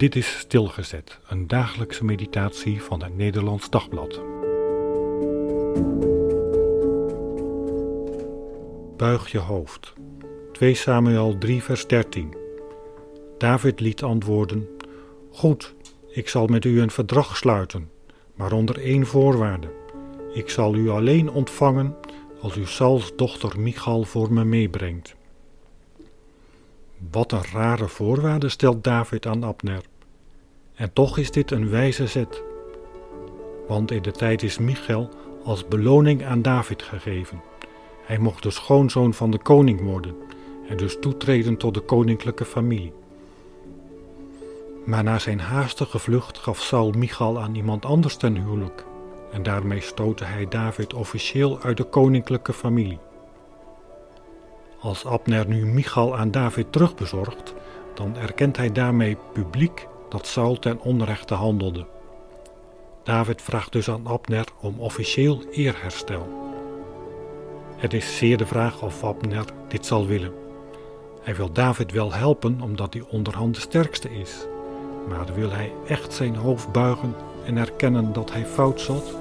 Dit is Stilgezet, een dagelijkse meditatie van het Nederlands Dagblad. Buig je hoofd. 2 Samuel 3 vers 13. David liet antwoorden: Goed, ik zal met u een verdrag sluiten, maar onder één voorwaarde. Ik zal u alleen ontvangen als u Sauls dochter Michal voor me meebrengt. Wat een rare voorwaarde stelt David aan Abner. En toch is dit een wijze zet. Want in de tijd is Michal als beloning aan David gegeven. Hij mocht de schoonzoon van de koning worden en dus toetreden tot de koninklijke familie. Maar na zijn haastige vlucht gaf Saul Michal aan iemand anders ten huwelijk en daarmee stootte hij David officieel uit de koninklijke familie. Als Abner nu Michal aan David terugbezorgt, dan erkent hij daarmee publiek dat Saul ten onrechte handelde. David vraagt dus aan Abner om officieel eerherstel. Het is zeer de vraag of Abner dit zal willen. Hij wil David wel helpen omdat hij onderhand de sterkste is, maar wil hij echt zijn hoofd buigen en erkennen dat hij fout zat?